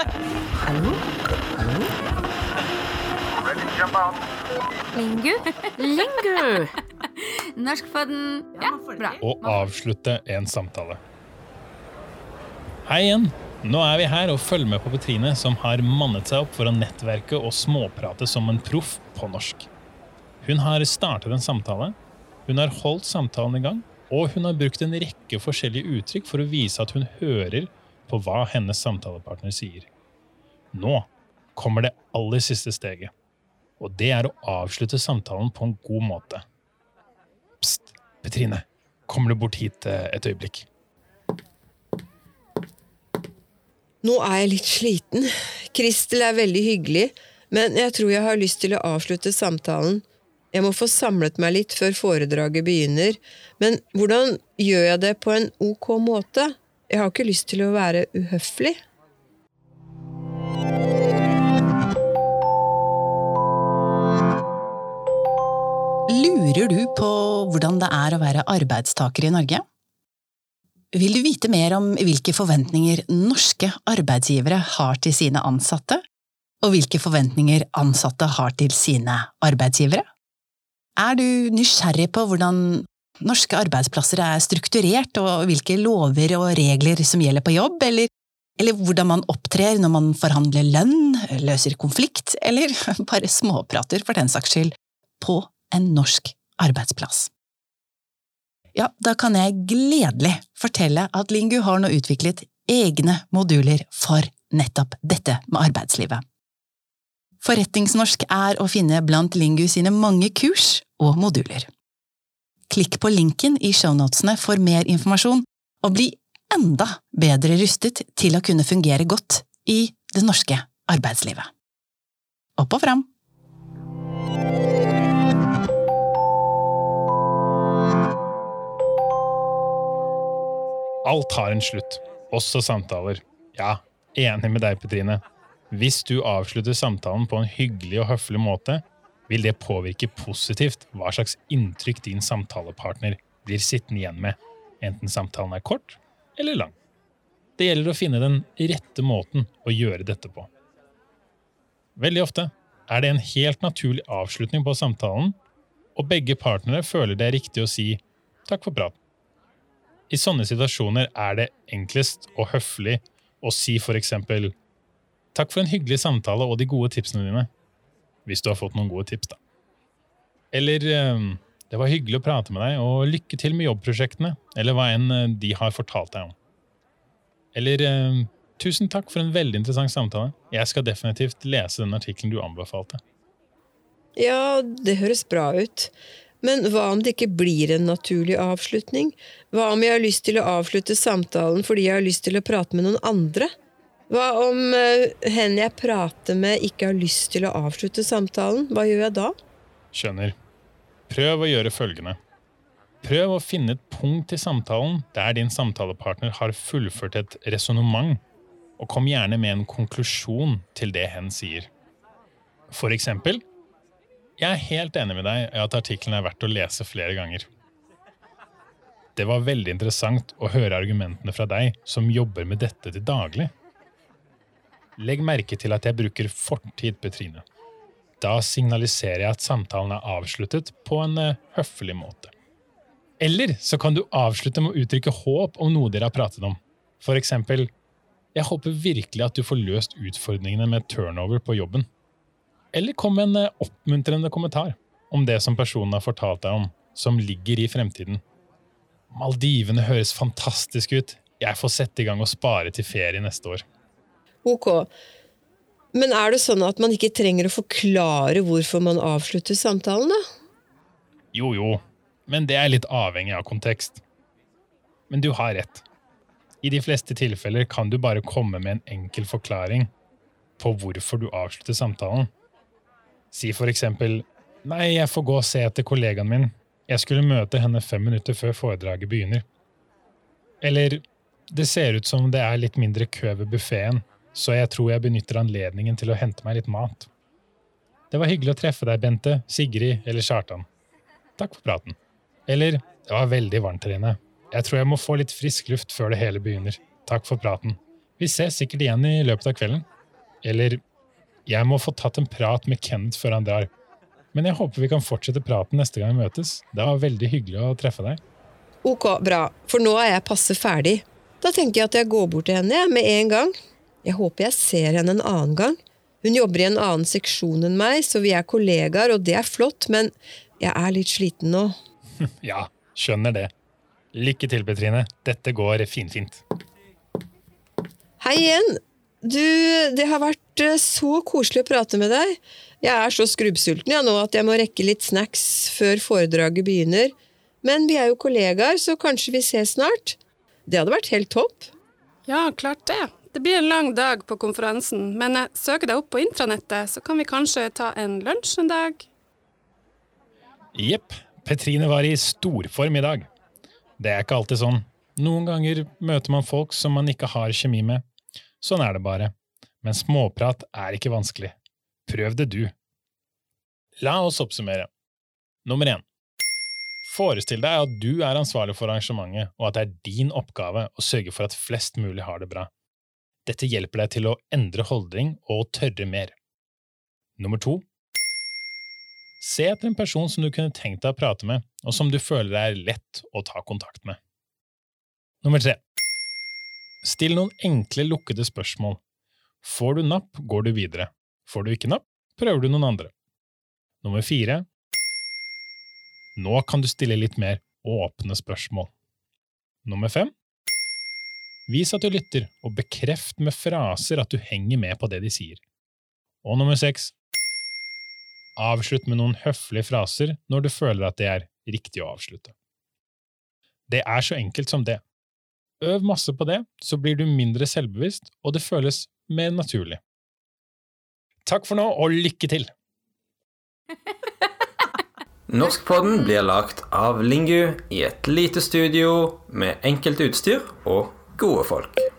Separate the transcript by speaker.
Speaker 1: Hallo? Hallo?
Speaker 2: Lingu?
Speaker 3: Lingu!
Speaker 2: Norskfødden. Ja, bra.
Speaker 4: og avslutte en samtale. Hei igjen! Nå er vi her og følger med på Petrine, som har mannet seg opp for å nettverke og småprate som en proff på norsk. Hun har startet en samtale, hun har holdt samtalen i gang, og hun har brukt en rekke forskjellige uttrykk for å vise at hun hører på hva hennes samtalepartner sier. Nå kommer det aller siste steget, og det er å avslutte samtalen på en god måte. Pst, Petrine, kommer du bort hit eh, et øyeblikk?
Speaker 1: Nå er jeg litt sliten. Kristel er veldig hyggelig, men jeg tror jeg har lyst til å avslutte samtalen. Jeg må få samlet meg litt før foredraget begynner, men hvordan gjør jeg det på en ok måte? Jeg har ikke lyst til å være uhøflig.
Speaker 3: Lurer du på hvordan det er å være arbeidstaker i Norge? Vil du vite mer om hvilke forventninger norske arbeidsgivere har til sine ansatte, og hvilke forventninger ansatte har til sine arbeidsgivere? Er du nysgjerrig på hvordan norske arbeidsplasser er strukturert, og hvilke lover og regler som gjelder på jobb, eller, eller hvordan man opptrer når man forhandler lønn, løser konflikt, eller bare småprater, for den saks skyld, på en norsk arbeidsplass? Ja, da kan jeg gledelig fortelle at Lingu har nå utviklet egne moduler for nettopp dette med arbeidslivet. Forretningsnorsk er å finne blant Lingu sine mange kurs og moduler. Klikk på linken i shownotene for mer informasjon, og bli enda bedre rustet til å kunne fungere godt i det norske arbeidslivet. Opp og fram!
Speaker 4: Alt har en slutt, også samtaler. Ja, enig med deg, Petrine. Hvis du avslutter samtalen på en hyggelig og høflig måte, vil det påvirke positivt hva slags inntrykk din samtalepartner blir sittende igjen med, enten samtalen er kort eller lang. Det gjelder å finne den rette måten å gjøre dette på. Veldig ofte er det en helt naturlig avslutning på samtalen, og begge partnere føler det er riktig å si takk for praten. I sånne situasjoner er det enklest og høflig å si for eksempel takk for en hyggelig samtale og de gode tipsene dine. Hvis du har fått noen gode tips, da. Eller eh, det var hyggelig å prate med deg, og lykke til med jobbprosjektene, eller hva enn eh, de har fortalt deg om. Eller eh, tusen takk for en veldig interessant samtale. Jeg skal definitivt lese den artikkelen du anbefalte.
Speaker 1: Ja, det høres bra ut. Men hva om det ikke blir en naturlig avslutning? Hva om jeg har lyst til å avslutte samtalen fordi jeg har lyst til å prate med noen andre? Hva om uh, hen jeg prater med, ikke har lyst til å avslutte samtalen? Hva gjør jeg da?
Speaker 4: Skjønner. Prøv å gjøre følgende. Prøv å finne et punkt i samtalen der din samtalepartner har fullført et resonnement, og kom gjerne med en konklusjon til det hen sier. For eksempel Jeg er helt enig med deg i at artikkelen er verdt å lese flere ganger. Det var veldig interessant å høre argumentene fra deg som jobber med dette til daglig. Legg merke til at jeg bruker fortid, Petrine. Da signaliserer jeg at samtalen er avsluttet på en eh, høflig måte. Eller så kan du avslutte med å uttrykke håp om noe dere har pratet om. For eksempel, jeg håper virkelig at du får løst utfordringene med turnover på jobben. Eller kom med en eh, oppmuntrende kommentar om det som personen har fortalt deg om, som ligger i fremtiden. Maldivene høres fantastisk ut. Jeg får sette i gang og spare til ferie neste år.
Speaker 1: Ok. Men er det sånn at man ikke trenger å forklare hvorfor man avslutter samtalen, da?
Speaker 4: Jo, jo, men det er litt avhengig av kontekst. Men du har rett. I de fleste tilfeller kan du bare komme med en enkel forklaring på hvorfor du avslutter samtalen. Si for eksempel Nei, jeg får gå og se etter kollegaen min. Jeg skulle møte henne fem minutter før foredraget begynner. Eller Det ser ut som det er litt mindre kø ved buffeen, så jeg tror jeg benytter anledningen til å hente meg litt mat. Det var hyggelig å treffe deg, Bente, Sigrid eller Kjartan. Takk for praten. Eller Det var veldig varmt her inne. Jeg tror jeg må få litt frisk luft før det hele begynner. Takk for praten. Vi ses sikkert igjen i løpet av kvelden. Eller jeg må få tatt en prat med Kenneth før han drar. Men jeg håper vi kan fortsette praten neste gang vi møtes. Det var veldig hyggelig å treffe deg.
Speaker 1: Ok, bra, for nå er jeg passe ferdig. Da tenker jeg at jeg går bort til henne med en gang. Jeg håper jeg ser henne en annen gang. Hun jobber i en annen seksjon enn meg, så vi er kollegaer, og det er flott, men jeg er litt sliten nå.
Speaker 4: Ja, skjønner det. Lykke til, Petrine. Dette går finfint.
Speaker 1: Hei igjen! Du, det har vært eh, så koselig å prate med deg. Jeg er så skrubbsulten ja, nå at jeg må rekke litt snacks før foredraget begynner. Men vi er jo kollegaer, så kanskje vi ses snart? Det hadde vært helt topp.
Speaker 5: Ja, klart det. Det blir en lang dag på konferansen, men jeg søker deg opp på intranettet, så kan vi kanskje ta en lunsj en dag?
Speaker 4: Jepp. Petrine var i storform i dag. Det er ikke alltid sånn. Noen ganger møter man folk som man ikke har kjemi med. Sånn er det bare. Men småprat er ikke vanskelig. Prøv det, du. La oss oppsummere. Nummer én. Forestill deg at du er ansvarlig for arrangementet, og at det er din oppgave å sørge for at flest mulig har det bra. Dette hjelper deg til å endre holdning og tørre mer. Nummer to. Se etter en person som du kunne tenkt deg å prate med, og som du føler er lett å ta kontakt med. Nummer tre. Still noen enkle, lukkede spørsmål. Får du napp, går du videre. Får du ikke napp, prøver du noen andre. Nummer fire. Nå kan du stille litt mer åpne spørsmål. Nummer fem. Vis at du lytter, og bekreft med fraser at du henger med på det de sier. Og nummer seks. Avslutt med noen høflige fraser når du føler at det er riktig å avslutte. Det er så enkelt som det. Øv masse på det, så blir du mindre selvbevisst, og det føles mer naturlig. Takk for nå, og lykke til!
Speaker 6: Norskpodden blir lagt av Lingu i et lite studio med enkelt utstyr og gode folk.